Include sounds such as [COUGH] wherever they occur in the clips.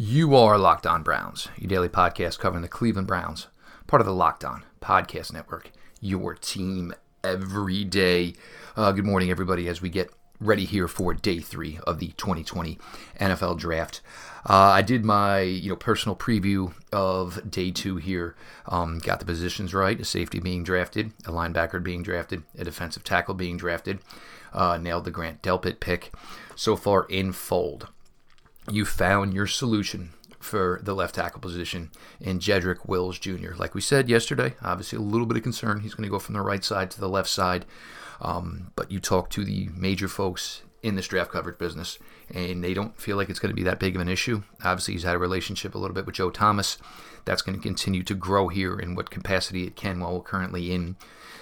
You are Locked On Browns, your daily podcast covering the Cleveland Browns, part of the Locked On Podcast Network, your team every day. Uh, good morning, everybody, as we get ready here for day three of the 2020 NFL Draft. Uh, I did my you know personal preview of day two here. Um, got the positions right: a safety being drafted, a linebacker being drafted, a defensive tackle being drafted. Uh, nailed the Grant Delpit pick. So far in fold you found your solution for the left tackle position in Jedrick Wills Jr. Like we said yesterday, obviously a little bit of concern. He's going to go from the right side to the left side. Um, but you talk to the major folks in this draft coverage business, and they don't feel like it's going to be that big of an issue. Obviously, he's had a relationship a little bit with Joe Thomas. That's going to continue to grow here in what capacity it can while we're currently in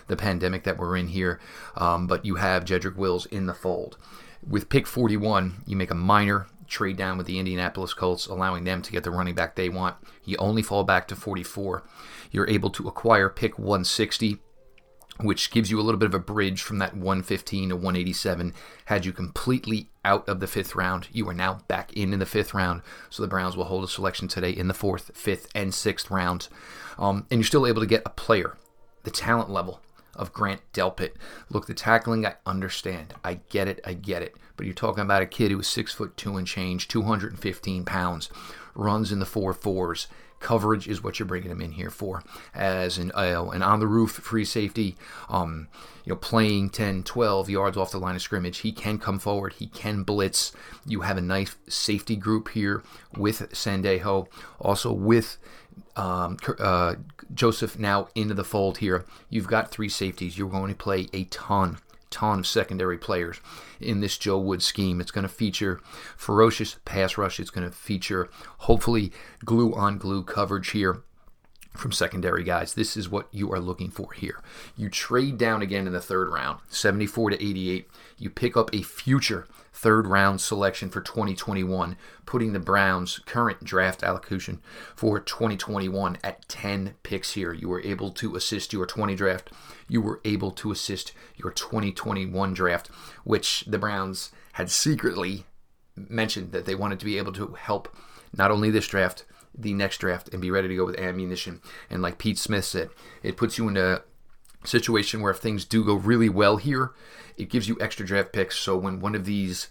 the pandemic that we're in here. Um, but you have Jedrick Wills in the fold. With pick 41, you make a minor trade down with the Indianapolis Colts, allowing them to get the running back they want. You only fall back to 44. You're able to acquire pick 160, which gives you a little bit of a bridge from that 115 to 187. Had you completely out of the fifth round, you are now back in in the fifth round. So the Browns will hold a selection today in the fourth, fifth, and sixth rounds. Um, and you're still able to get a player, the talent level of Grant Delpit. Look, the tackling, I understand. I get it. I get it. But you're talking about a kid who was six foot two and change, 215 pounds, runs in the four fours. Coverage is what you're bringing him in here for, as an uh, an on the roof free safety. Um, you know, playing 10, 12 yards off the line of scrimmage. He can come forward. He can blitz. You have a nice safety group here with Sendejo, also with um, uh, Joseph now into the fold here. You've got three safeties. You're going to play a ton, ton of secondary players in this Joe Wood scheme. It's going to feature ferocious pass rush. It's going to feature hopefully glue on glue coverage here from secondary guys. This is what you are looking for here. You trade down again in the third round, 74 to 88. You pick up a future third round selection for 2021, putting the Browns' current draft allocation for 2021 at 10 picks here. You were able to assist your 20 draft. You were able to assist your 2021 draft, which the Browns had secretly mentioned that they wanted to be able to help not only this draft, the next draft, and be ready to go with ammunition. And like Pete Smith said, it puts you in a situation where if things do go really well here, it gives you extra draft picks. So when one of these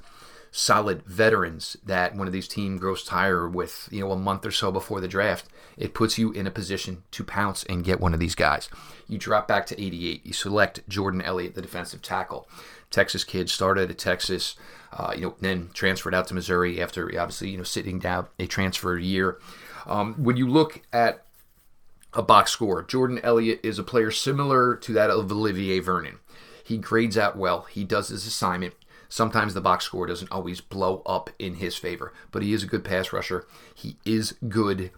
solid veterans that one of these teams grows tired with, you know, a month or so before the draft, it puts you in a position to pounce and get one of these guys. You drop back to 88. You select Jordan Elliott, the defensive tackle. Texas kid, started at Texas, uh, you know, then transferred out to Missouri after obviously, you know, sitting down a transfer year. Um, when you look at a box score. Jordan Elliott is a player similar to that of Olivier Vernon. He grades out well. He does his assignment. Sometimes the box score doesn't always blow up in his favor, but he is a good pass rusher. He is good,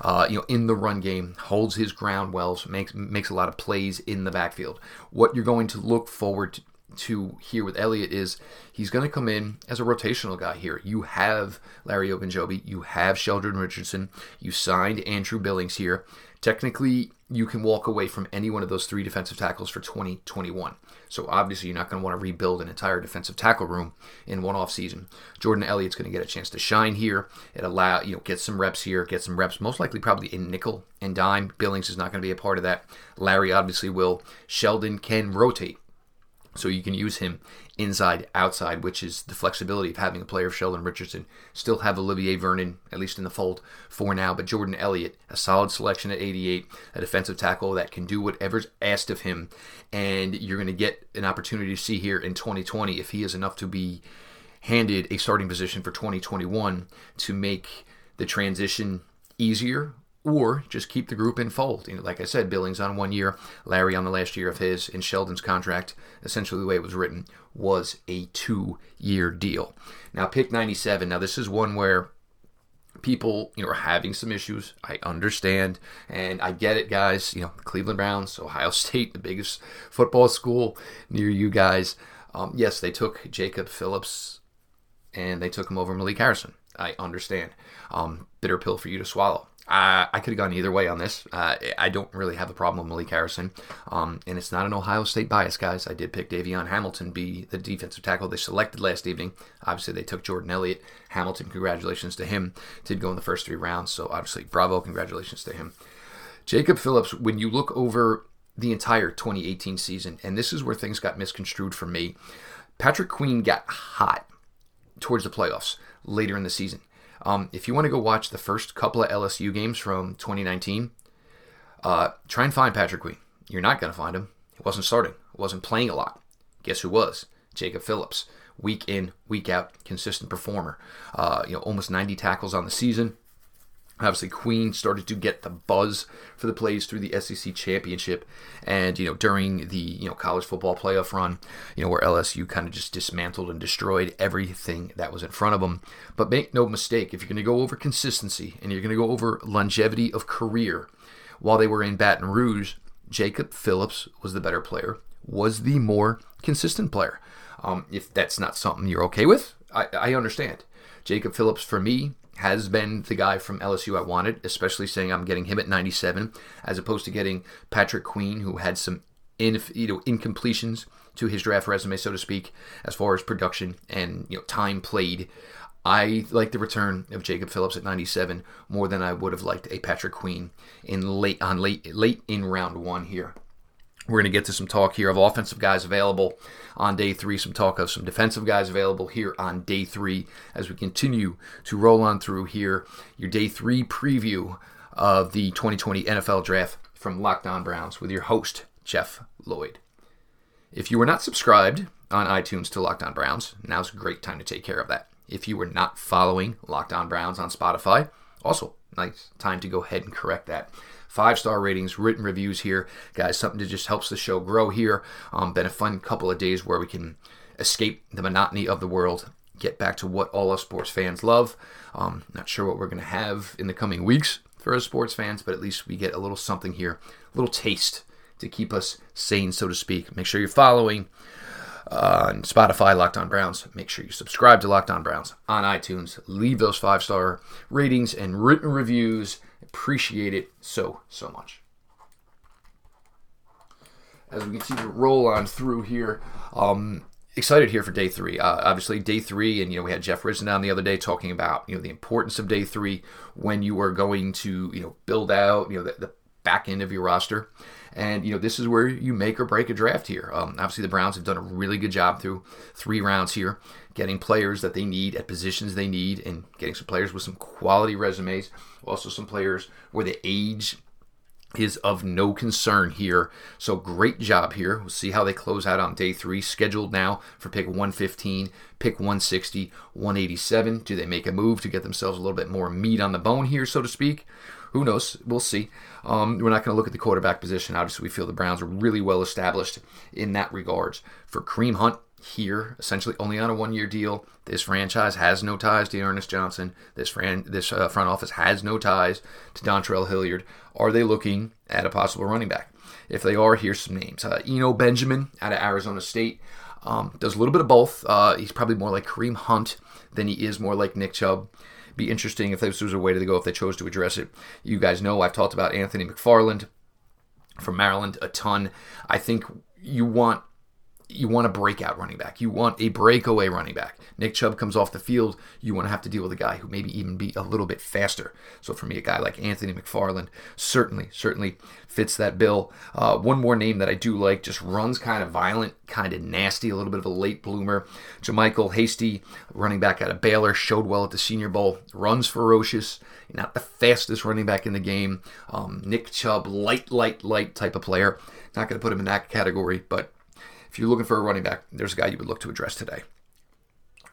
uh, you know, in the run game. Holds his ground well. Makes makes a lot of plays in the backfield. What you're going to look forward to, to here with Elliott is he's going to come in as a rotational guy here. You have Larry Ogunjobi, you have Sheldon Richardson, you signed Andrew Billings here. Technically, you can walk away from any one of those three defensive tackles for 2021. So obviously, you're not going to want to rebuild an entire defensive tackle room in one off season. Jordan Elliott's going to get a chance to shine here. It allow you know get some reps here, get some reps, most likely probably in nickel and dime. Billings is not going to be a part of that. Larry obviously will. Sheldon can rotate so you can use him inside, outside, which is the flexibility of having a player of Sheldon Richardson. Still have Olivier Vernon, at least in the fold for now, but Jordan Elliott, a solid selection at 88, a defensive tackle that can do whatever's asked of him. And you're going to get an opportunity to see here in 2020 if he is enough to be handed a starting position for 2021 to make the transition easier or just keep the group in fold. You know, like I said, Billings on one year, Larry on the last year of his, and Sheldon's contract, essentially the way it was written, was a two-year deal. Now, pick 97. Now, this is one where people, you know, are having some issues. I understand, and I get it, guys. You know, Cleveland Browns, Ohio [LAUGHS] State, the biggest football school near you guys. Um, yes, they took Jacob Phillips and they took him over Malik Harrison. I understand. Um, bitter pill for you to swallow. Uh, I could have gone either way on this. Uh, I don't really have a problem with Malik Harrison. Um, and it's not an Ohio State bias, guys. I did pick Davon Hamilton be the defensive tackle they selected last evening. Obviously, they took Jordan Elliott. Hamilton, congratulations to him. Did go in the first three rounds. So, obviously, bravo, congratulations to him. Jacob Phillips, when you look over the entire 2018 season, and this is where things got misconstrued for me, Patrick Queen got hot towards the playoffs later in the season. Um, if you want to go watch the first couple of LSU games from 2019, uh, try and find Patrick Queen. You're not going to find him. He wasn't starting, wasn't playing a lot. Guess who was? Jacob Phillips. Week in, week out, consistent performer. Uh, you know, almost 90 tackles on the season. Obviously, Queen started to get the buzz for the plays through the SEC championship, and you know during the you know college football playoff run, you know where LSU kind of just dismantled and destroyed everything that was in front of them. But make no mistake, if you're going to go over consistency and you're going to go over longevity of career, while they were in Baton Rouge, Jacob Phillips was the better player, was the more consistent player. Um, if that's not something you're okay with, I, I understand. Jacob Phillips, for me, has been the guy from LSU I wanted, especially saying I'm getting him at 97 as opposed to getting Patrick Queen, who had some in, you know, incompletions to his draft resume, so to speak, as far as production and you know time played. I like the return of Jacob Phillips at 97 more than I would have liked a Patrick Queen in late on late late in round one here. We're going to get to some talk here of offensive guys available on day three, some talk of some defensive guys available here on day three as we continue to roll on through here. Your day three preview of the 2020 NFL Draft from Locked On Browns with your host, Jeff Lloyd. If you were not subscribed on iTunes to Locked On Browns, now's a great time to take care of that. If you were not following Locked On Browns on Spotify, also nice time to go ahead and correct that five star ratings, written reviews here, guys. Something that just helps the show grow here. Um, been a fun couple of days where we can escape the monotony of the world, get back to what all us sports fans love. Um, not sure what we're going to have in the coming weeks for us sports fans, but at least we get a little something here, a little taste to keep us sane, so to speak. Make sure you're following uh, on Spotify, Locked On Browns. Make sure you subscribe to Locked On Browns on iTunes. Leave those five star ratings and written reviews. Appreciate it so, so much. As we continue to roll on through here, um, excited here for day three. Uh, obviously, day three, and you know we had Jeff Risdon on the other day talking about you know the importance of day three when you are going to you know build out you know the, the back end of your roster. And you know this is where you make or break a draft here. Um, obviously, the Browns have done a really good job through three rounds here, getting players that they need at positions they need, and getting some players with some quality resumes. Also, some players where the age is of no concern here. So great job here. We'll see how they close out on day three. Scheduled now for pick 115, pick 160, 187. Do they make a move to get themselves a little bit more meat on the bone here, so to speak? Who knows? We'll see. Um, we're not going to look at the quarterback position. Obviously, we feel the Browns are really well established in that regards. For Kareem Hunt, here, essentially only on a one-year deal. This franchise has no ties to Ernest Johnson. This fran- this uh, front office has no ties to Dontrell Hilliard. Are they looking at a possible running back? If they are, here's some names. Uh, Eno Benjamin out of Arizona State um, does a little bit of both. Uh, he's probably more like Kareem Hunt than he is more like Nick Chubb. Be interesting if this was a way to go if they chose to address it. You guys know I've talked about Anthony McFarland from Maryland a ton. I think you want you want a breakout running back. You want a breakaway running back. Nick Chubb comes off the field. You want to have to deal with a guy who maybe even be a little bit faster. So for me, a guy like Anthony McFarland certainly, certainly fits that bill. Uh, one more name that I do like, just runs kind of violent, kind of nasty, a little bit of a late bloomer. JaMycal Hasty, running back out of Baylor, showed well at the Senior Bowl. Runs ferocious. Not the fastest running back in the game. Um, Nick Chubb, light, light, light type of player. Not going to put him in that category, but if you're looking for a running back, there's a guy you would look to address today.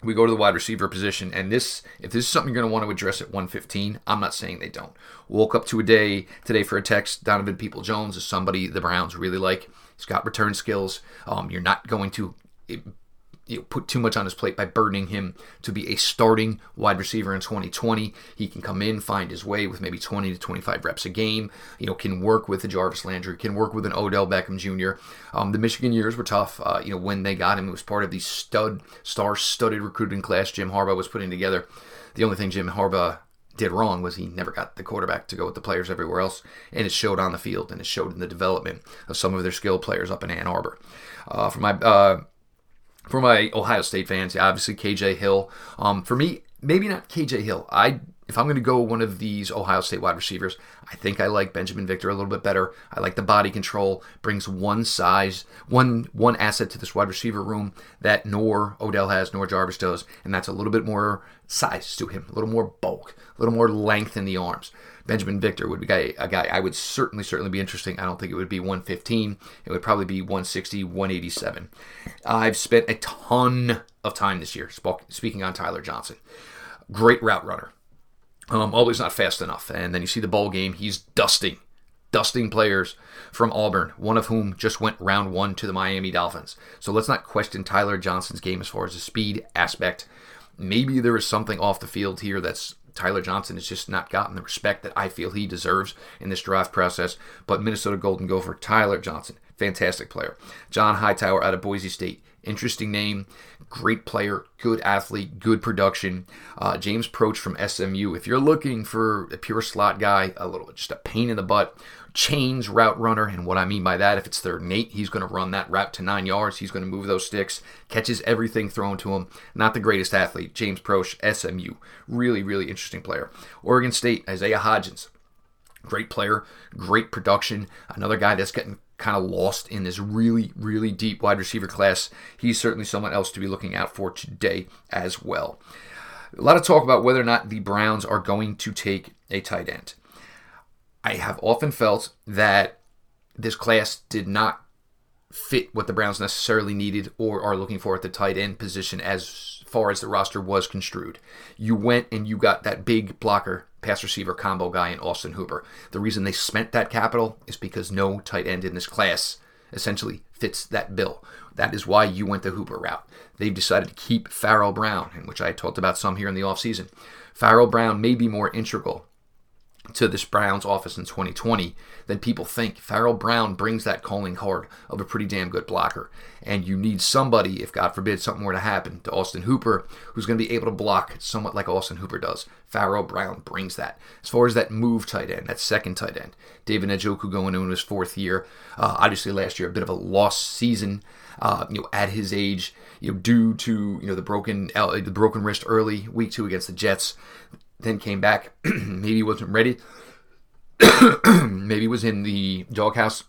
We go to the wide receiver position, and this, if this is something you're going to want to address at 115, I'm not saying they don't. Woke up to a day today for a text. Donovan Peoples-Jones is somebody the Browns really like. He's got return skills. Um, you're not going to you know, put too much on his plate by burdening him to be a starting wide receiver in 2020. He can come in, find his way with maybe 20 to 25 reps a game. You know, can work with a Jarvis Landry, can work with an Odell Beckham Jr. Um, the Michigan years were tough. Uh, you know, when they got him, it was part of the stud, star-studded recruiting class Jim Harbaugh was putting together. The only thing Jim Harbaugh did wrong was he never got the quarterback to go with the players everywhere else, and it showed on the field and it showed in the development of some of their skilled players up in Ann Arbor. Uh, for my uh, for my Ohio State fans, obviously KJ Hill. Um, for me, maybe not KJ Hill. I if I'm going to go one of these Ohio State wide receivers, I think I like Binjimen Victor a little bit better. I like the body control, brings one size, one one asset to this wide receiver room that nor Odell has, nor Jarvis does, and that's a little bit more size to him, a little more bulk, a little more length in the arms. Binjimen Victor would be a guy I would certainly certainly be interesting. I don't think it would be 115. It would probably be 160, 187. I've spent a ton of time this year speaking on Tyler Johnson. Great route runner um, always not fast enough. And then you see the ball game, he's dusting, dusting players from Auburn, one of whom just went round one to the Miami Dolphins. So let's not question Tyler Johnson's game as far as the speed aspect. Maybe there is something off the field here that's Tyler Johnson has just not gotten the respect that I feel he deserves in this draft process. But Minnesota Golden Gopher, Tyler Johnson, fantastic player. John Hightower out of Boise State, interesting name, great player, good athlete, good production. Uh, James Proche from SMU. If you're looking for a pure slot guy, a little just a pain in the butt, chains route runner, and what I mean by that, if it's third and eight, he's going to run that route to nine yards. He's going to move those sticks, catches everything thrown to him. Not the greatest athlete, James Proche, SMU. Really, really interesting player. Oregon State, Isaiah Hodgins. Great player, great production. Another guy that's getting kind of lost in this really, really deep wide receiver class. He's certainly someone else to be looking out for today as well. A lot of talk about whether or not the Browns are going to take a tight end. I have often felt that this class did not fit what the Browns necessarily needed or are looking for at the tight end position as far as the roster was construed. You went and you got that big blocker pass receiver combo guy in Austin Hooper. The reason they spent that capital is because no tight end in this class essentially fits that bill. That is why you went the Hooper route. They've decided to keep Pharaoh Brown, which I talked about some here in the offseason. Pharaoh Brown may be more integral to this Browns office in 2020 than people think. Pharaoh Brown brings that calling card of a pretty damn good blocker. And you need somebody, if God forbid something were to happen to Austin Hooper, who's going to be able to block somewhat like Austin Hooper does. Pharaoh Brown brings that. As far as that move tight end, that second tight end, David Njoku going into his fourth year. Uh, obviously, last year, a bit of a lost season. Uh, you know, at his age, you know, due to you know the broken uh, the broken wrist early week two against the Jets, then came back. [CLEARS THROAT] maybe wasn't ready. [CLEARS THROAT] maybe was in the doghouse.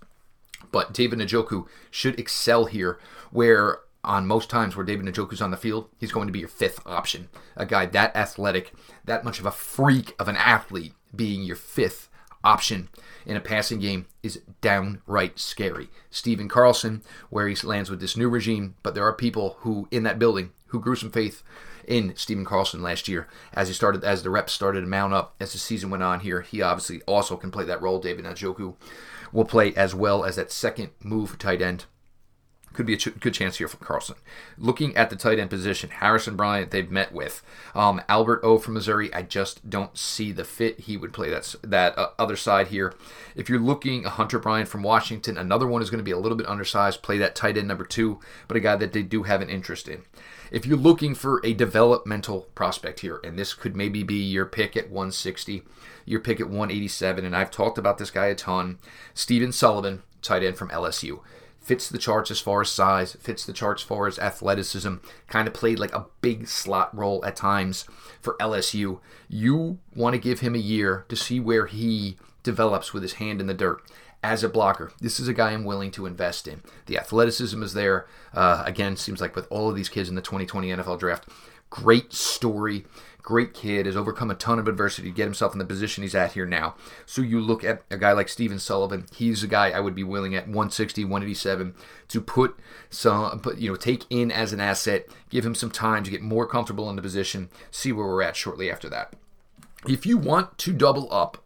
But David Njoku should excel here, where on most times where David Njoku's on the field, he's going to be your fifth option. A guy that athletic, that much of a freak of an athlete, being your fifth option in a passing game is downright scary. Stephen Carlson, where he lands with this new regime, but there are people who in that building who grew some faith in Stephen Carlson last year as he started as the reps started to mount up as the season went on here. He obviously also can play that role. David Njoku will play as well as that second move tight end could be a ch- good chance here for Carlson. Looking at the tight end position, Harrison Bryant they've met with. Um, Albert O from Missouri, I just don't see the fit. He would play that that uh, other side here. If you're looking, Hunter Bryant from Washington, another one is going to be a little bit undersized, play that tight end number two, but a guy that they do have an interest in. If you're looking for a developmental prospect here, and this could maybe be your pick at 160, your pick at 187, and I've talked about this guy a ton, Stephen Sullivan, tight end from LSU fits the charts as far as size, fits the charts as far as athleticism, kind of played like a big slot role at times for LSU. You want to give him a year to see where he develops with his hand in the dirt as a blocker. This is a guy I'm willing to invest in. The athleticism is there. Uh, again, seems like with all of these kids in the 2020 NFL draft, great story great kid, has overcome a ton of adversity to get himself in the position he's at here now. So you look at a guy like Stephen Sullivan, he's a guy I would be willing at 160, 187 to put some, put, you know, take in as an asset, give him some time to get more comfortable in the position, see where we're at shortly after that. If you want to double up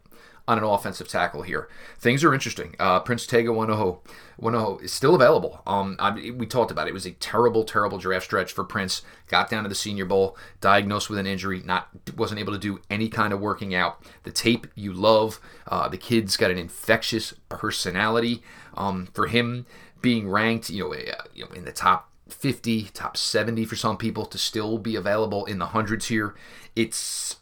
on an offensive tackle here. Things are interesting. Uh, Prince Tega Wanogho, Wanogho is still available. Um, I, we talked about it. It was a terrible, terrible draft stretch for Prince. Got down to the Senior Bowl, diagnosed with an injury, not wasn't able to do any kind of working out. The tape you love. Uh, the kid's got an infectious personality. Um, for him being ranked, you know, uh, you know, in the top 50, top 70 for some people to still be available in the hundreds here. It's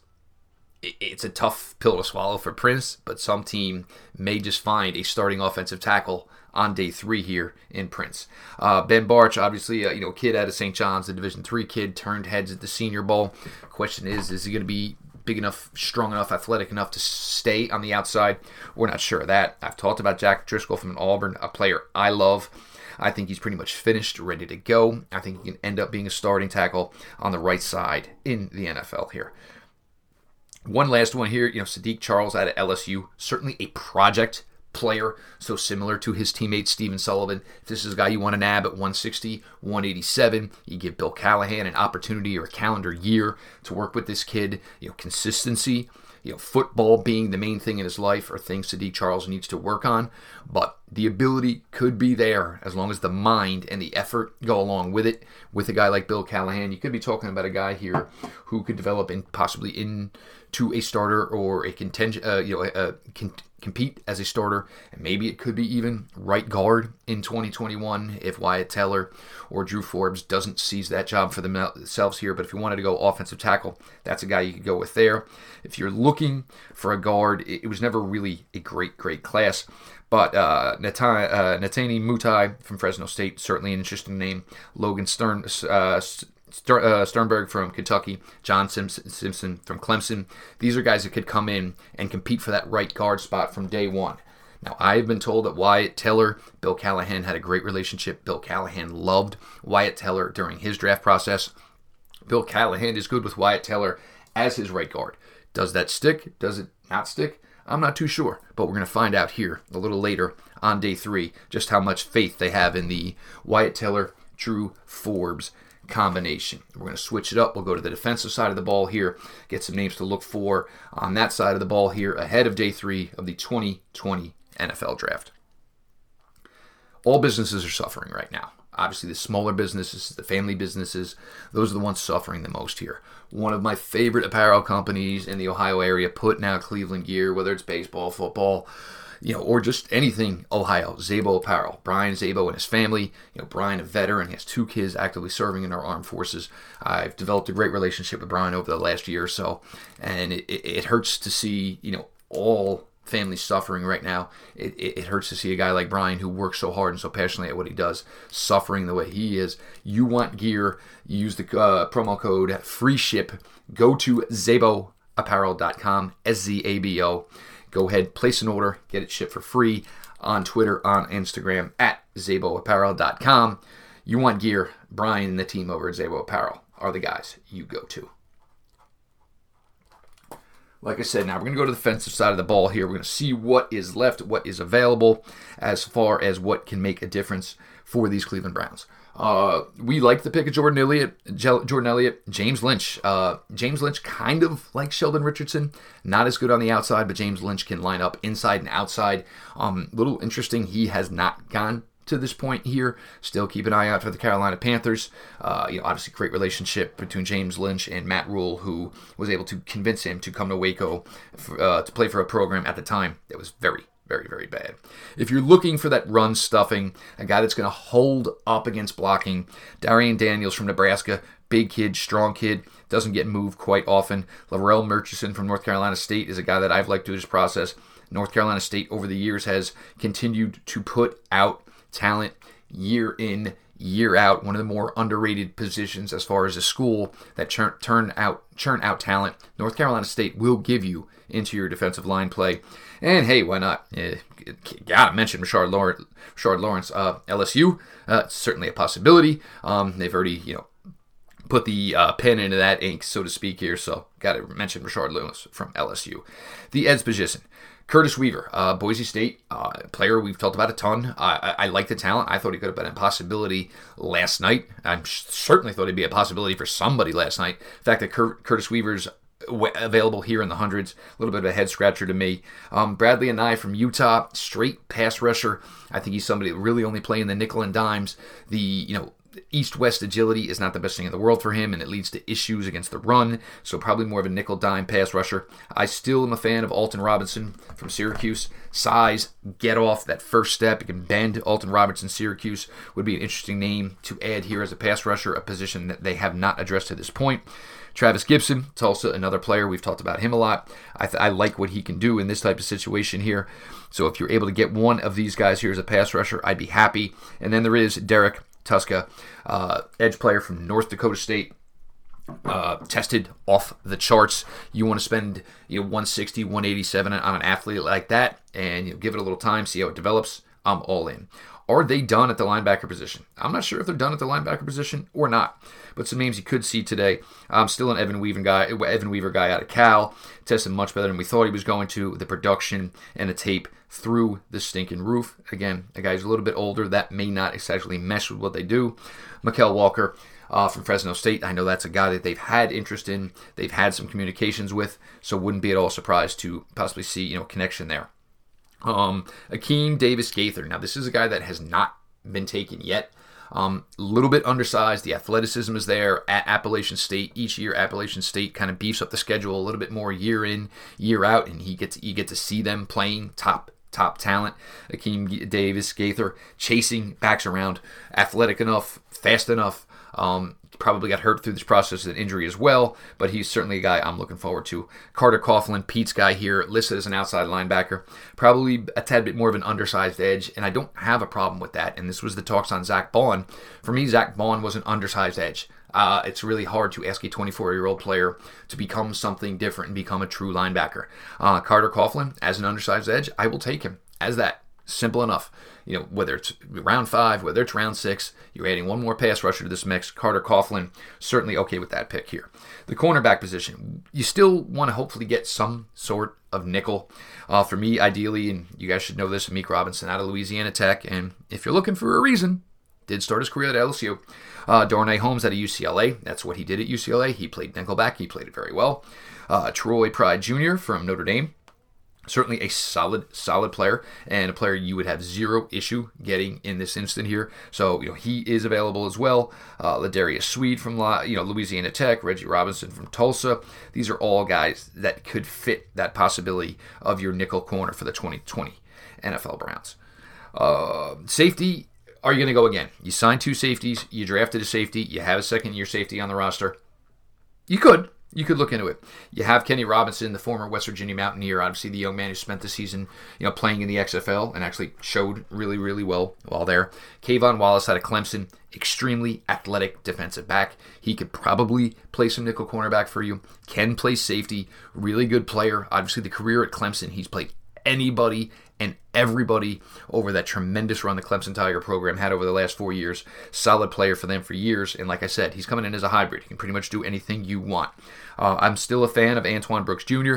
it's a tough pill to swallow for Prince, but some team may just find a starting offensive tackle on day three here in Prince. Uh, ben Bartch, obviously, uh, you know, kid out of St. John's, the Division three kid, turned heads at the Senior Bowl. Question is, is he going to be big enough, strong enough, athletic enough to stay on the outside? We're not sure of that. I've talked about Jack Driscoll from Auburn, a player I love. I think he's pretty much finished, ready to go. I think he can end up being a starting tackle on the right side in the NFL here. One last one here, you know, Saahdiq Charles out of LSU, certainly a project player, so similar to his teammate Stephen Sullivan. If this is a guy you want to nab at 160, 187, you give Bill Callahan an opportunity or a calendar year to work with this kid. You know, consistency, you know, football being the main thing in his life are things Saahdiq Charles needs to work on, but the ability could be there as long as the mind and the effort go along with it. With a guy like Bill Callahan, you could be talking about a guy here who could develop and possibly into a starter or a contingent, uh, you know, a, a con- compete as a starter, and maybe it could be even right guard in 2021 if Wyatt Teller or Drew Forbes doesn't seize that job for themselves here. But if you wanted to go offensive tackle, that's a guy you could go with there. If you're looking for a guard, it was never really a great, great class. But uh, Netane, uh, Muti from Fresno State, certainly an interesting name. Logan Stern, uh, uh, Stenberg from Kentucky, John Simpson, Simpson from Clemson. These are guys that could come in and compete for that right guard spot from day one. Now, I've been told that Wyatt Teller, Bill Callahan had a great relationship. Bill Callahan loved Wyatt Teller during his draft process. Bill Callahan is good with Wyatt Teller as his right guard. Does that stick? Does it not stick? I'm not too sure, but we're going to find out here a little later on day three just how much faith they have in the Wyatt Teller, Drew Forbes combination. We're going to switch it up. We'll go to the defensive side of the ball here, get some names to look for on that side of the ball here ahead of day three of the 2020 NFL draft. All businesses are suffering right now. Obviously, the smaller businesses, the family businesses, those are the ones suffering the most here. One of my favorite apparel companies in the Ohio area putting out Cleveland gear, whether it's baseball, football, you know, or just anything Ohio, Szabo Apparel. Brian Szabo and his family, you know, Brian, a veteran, has two kids actively serving in our armed forces. I've developed a great relationship with Brian over the last year or so, and it, it, it hurts to see, you know, all families suffering right now. It, it, it, hurts to see a guy like Brian who works so hard and so passionately at what he does suffering the way he is. You want gear, use the uh, promo code free ship. Go to szaboapparel.com, S Z A B O. Go ahead, place an order, get it shipped for free on Twitter, on Instagram at szaboapparel.com. You want gear, Brian and the team over at Szabo Apparel are the guys you go to. Like I said, now we're going to go to the defensive side of the ball here. We're going to see what is left, what is available, as far as what can make a difference for these Cleveland Browns. Uh, we like the pick of Jordan Elliott, Jordan Elliott, James Lynch. Uh, James Lynch kind of like Sheldon Richardson, not as good on the outside, but James Lynch can line up inside and outside. Um, little interesting, he has not gone to this point here. Still keep an eye out for the Carolina Panthers. Uh, you know, obviously, great relationship between James Lynch and Matt Rhule, who was able to convince him to come to Waco for, uh, to play for a program at the time that was very, very, very bad. If you're looking for that run stuffing, a guy that's going to hold up against blocking, Darrion Daniels from Nebraska, big kid, strong kid, doesn't get moved quite often. Larrell Murchison from North Carolina State is a guy that I've liked through this process. North Carolina State over the years has continued to put out talent year in, year out. One of the more underrated positions as far as a school that churn, turn out churn out talent. North Carolina State will give you into your defensive line play. And hey, why not? Eh, gotta mention Rashard Lawrence. Rashard Lawrence, uh, LSU, uh, certainly a possibility. Um, they've already, you know, put the uh, pen into that ink, so to speak, here. So, got to mention Rashard Lewis from LSU. The Ed's position. Curtis Weaver, uh, Boise State uh, player we've talked about a ton. I, I, like the talent. I thought he could have been a possibility last night. I certainly thought he'd be a possibility for somebody last night. The fact that Cur- Curtis Weaver's available here in the hundreds. A little bit of a head scratcher to me. Um, Anae from Utah, straight pass rusher. I think he's somebody really only playing the nickel and dimes. The you know east west agility is not the best thing in the world for him, and it leads to issues against the run. So, probably more of a nickel dime pass rusher. I still am a fan of Alton Robinson from Syracuse. Size, get off that first step. You can bend. Alton Robinson, Syracuse would be an interesting name to add here as a pass rusher, a position that they have not addressed to this point. Trevis Gipson, Tulsa, another player. We've talked about him a lot. I, th- I, like what he can do in this type of situation here. So if you're able to get one of these guys here as a pass rusher, I'd be happy. And then there is Derrek Tuszka, uh, edge player from North Dakota State. Uh, tested off the charts. You want to spend you know 160, 187 on an athlete like that, and you know, give it a little time, see how it develops. I'm all in. Are they done at the linebacker position? I'm not sure if they're done at the linebacker position or not. But some names you could see today. I'm still an Evan Weaver guy. Evan Weaver guy out of Cal tested much better than we thought he was going to. The production and the tape through the stinking roof. Again, a guy's a little bit older. That may not exactly mesh with what they do. Mykal Walker. Uh, from Fresno State. I know that's a guy that they've had interest in, they've had some communications with, so wouldn't be at all surprised to possibly see you know connection there. Um, Akeem Davis Gaither. Now, this is a guy that has not been taken yet. Um, a um, little bit undersized. The athleticism is there at Appalachian State. Each year, Appalachian State kind of beefs up the schedule a little bit more year in, year out, and he gets you get to see them playing top top talent. Akeem Davis Gaither chasing backs around, athletic enough, fast enough. Um, probably got hurt through this process of an injury as well, but he's certainly a guy I'm looking forward to. Carter Coughlin, Pete's guy here, listed as an outside linebacker, probably a tad bit more of an undersized edge, and I don't have a problem with that. And this was the talks on Zach Baun. For me, Zach Baun was an undersized edge. Uh, it's really hard to ask a 24 year old player to become something different and become a true linebacker. Uh, Carter Coughlin, as an undersized edge, I will take him as that. Simple enough. You know, whether it's round five, whether it's round six, you're adding one more pass rusher to this mix. Carter Coughlin, certainly okay with that pick here. The cornerback position, you still want to hopefully get some sort of nickel. Uh, for me, ideally, and you guys should know this, Amik Robertson out of Louisiana Tech. And if you're looking for a reason, did start his career at LSU. Uh, Darnay Holmes at UCLA. That's what he did at UCLA. He played nickelback. He played it very well. Uh, Troy Pride Jr. from Notre Dame certainly a solid, solid player and a player you would have zero issue getting in this instant here. So you know he is available as well. Uh, L'Jarius Sneed from La, you know Louisiana Tech, Reggie Robinson from Tulsa. These are all guys that could fit that possibility of your nickel corner for the 2020 NFL Browns. Uh, safety. Are you going to go again? You signed two safeties. You drafted a safety. You have a second year safety on the roster. You could you could look into it. You have Kenny Robinson, the former West Virginia Mountaineer, obviously the young man who spent the season, you know, playing in the XFL and actually showed really, really well while there. K'Von Wallace out of Clemson, extremely athletic defensive back. He could probably play some nickel cornerback for you. Can play safety, really good player. Obviously, the career at Clemson, he's played anybody and everybody over that tremendous run the Clemson Tiger program had over the last four years. Solid player for them for years. And like I said, he's coming in as a hybrid. He can pretty much do anything you want. Uh, I'm still a fan of Antoine Brooks Jr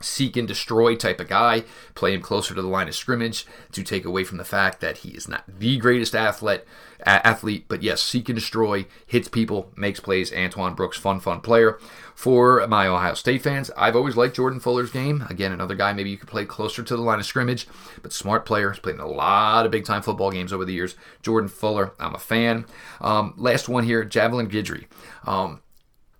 seek and destroy type of guy, play him closer to the line of scrimmage to take away from the fact that he is not the greatest athlete, athlete, but yes, seek and destroy, hits people, makes plays. Antoine Brooks, fun, fun player. For my Ohio State fans, I've always liked Jordan Fuller's game. Again, another guy maybe you could play closer to the line of scrimmage, but smart player. He's played in a lot of big time football games over the years. Jordan Fuller, I'm a fan. Um, last one here, Javelin Guidry. Um,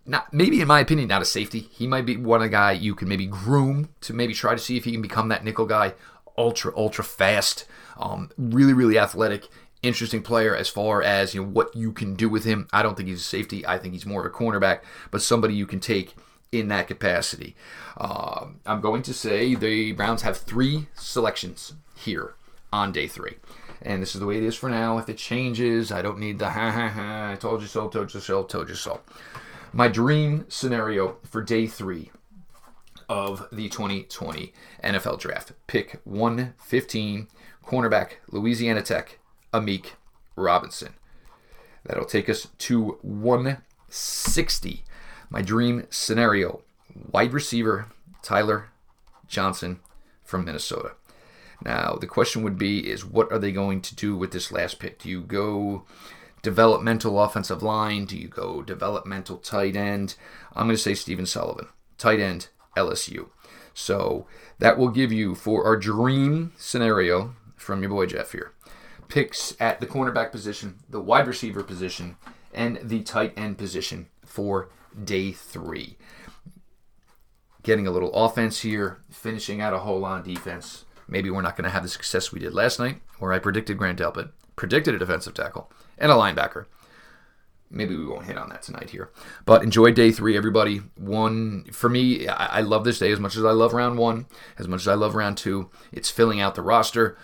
not maybe in my opinion not a safety. He might be one of a guy you can maybe groom to maybe try to see if he can become that nickel guy. Ultra ultra fast, um, really really athletic, interesting player as far as you know what you can do with him. I don't think he's a safety. I think he's more of a cornerback, but somebody you can take in that capacity. Uh, I'm going to say the Browns have three selections here on day three. And this is the way it is for now. If it changes, I don't need the ha ha ha, I told you so, told you so, told you so my dream scenario for day three of the 2020 NFL Draft. Pick 115, cornerback, Louisiana Tech, Amik Robertson. That'll take us to 160. My dream scenario, wide receiver, Tyler Johnson from Minnesota. Now, the question would be is what are they going to do with this last pick? Do you go developmental offensive line? Do you go developmental tight end? I'm going to say Stephen Sullivan. tight end, LSU. So that will give you for our dream scenario from your boy Jeff here picks at the cornerback position, the wide receiver position, and the tight end position for day three. Getting a little offense here, finishing out a whole on defense. Maybe we're not going to have the success we did last night, where I predicted Grant Delpit, predicted a defensive tackle, and a linebacker. Maybe we won't hit on that tonight here. But enjoy day three, everybody. One, for me, I, I love this day as much as I love round one, as much as I love round two. It's filling out the roster.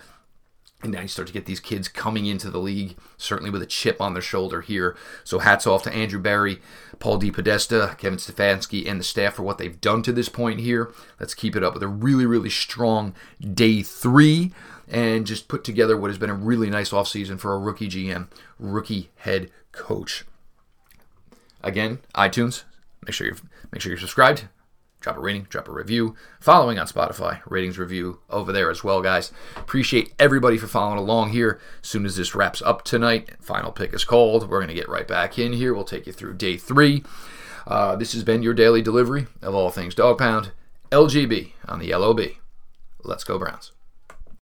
And now you start to get these kids coming into the league, certainly with a chip on their shoulder here. So hats off to Andrew Berry, Paul DePodesta, Kevin Stefanski, and the staff for what they've done to this point here. Let's keep it up with a really, really strong day three and just put together what has been a really nice offseason for a rookie GM, rookie head coach. Again, iTunes. Make sure you make sure you're subscribed drop a rating, drop a review. Following on Spotify, ratings review over there as well, guys. Appreciate everybody for following along here. As soon as this wraps up tonight, final pick is called. We're going to get right back in here. We'll take you through day three. Uh, this has been your daily delivery of all things Dog Pound, LGB on the LOB. Let's go, Browns.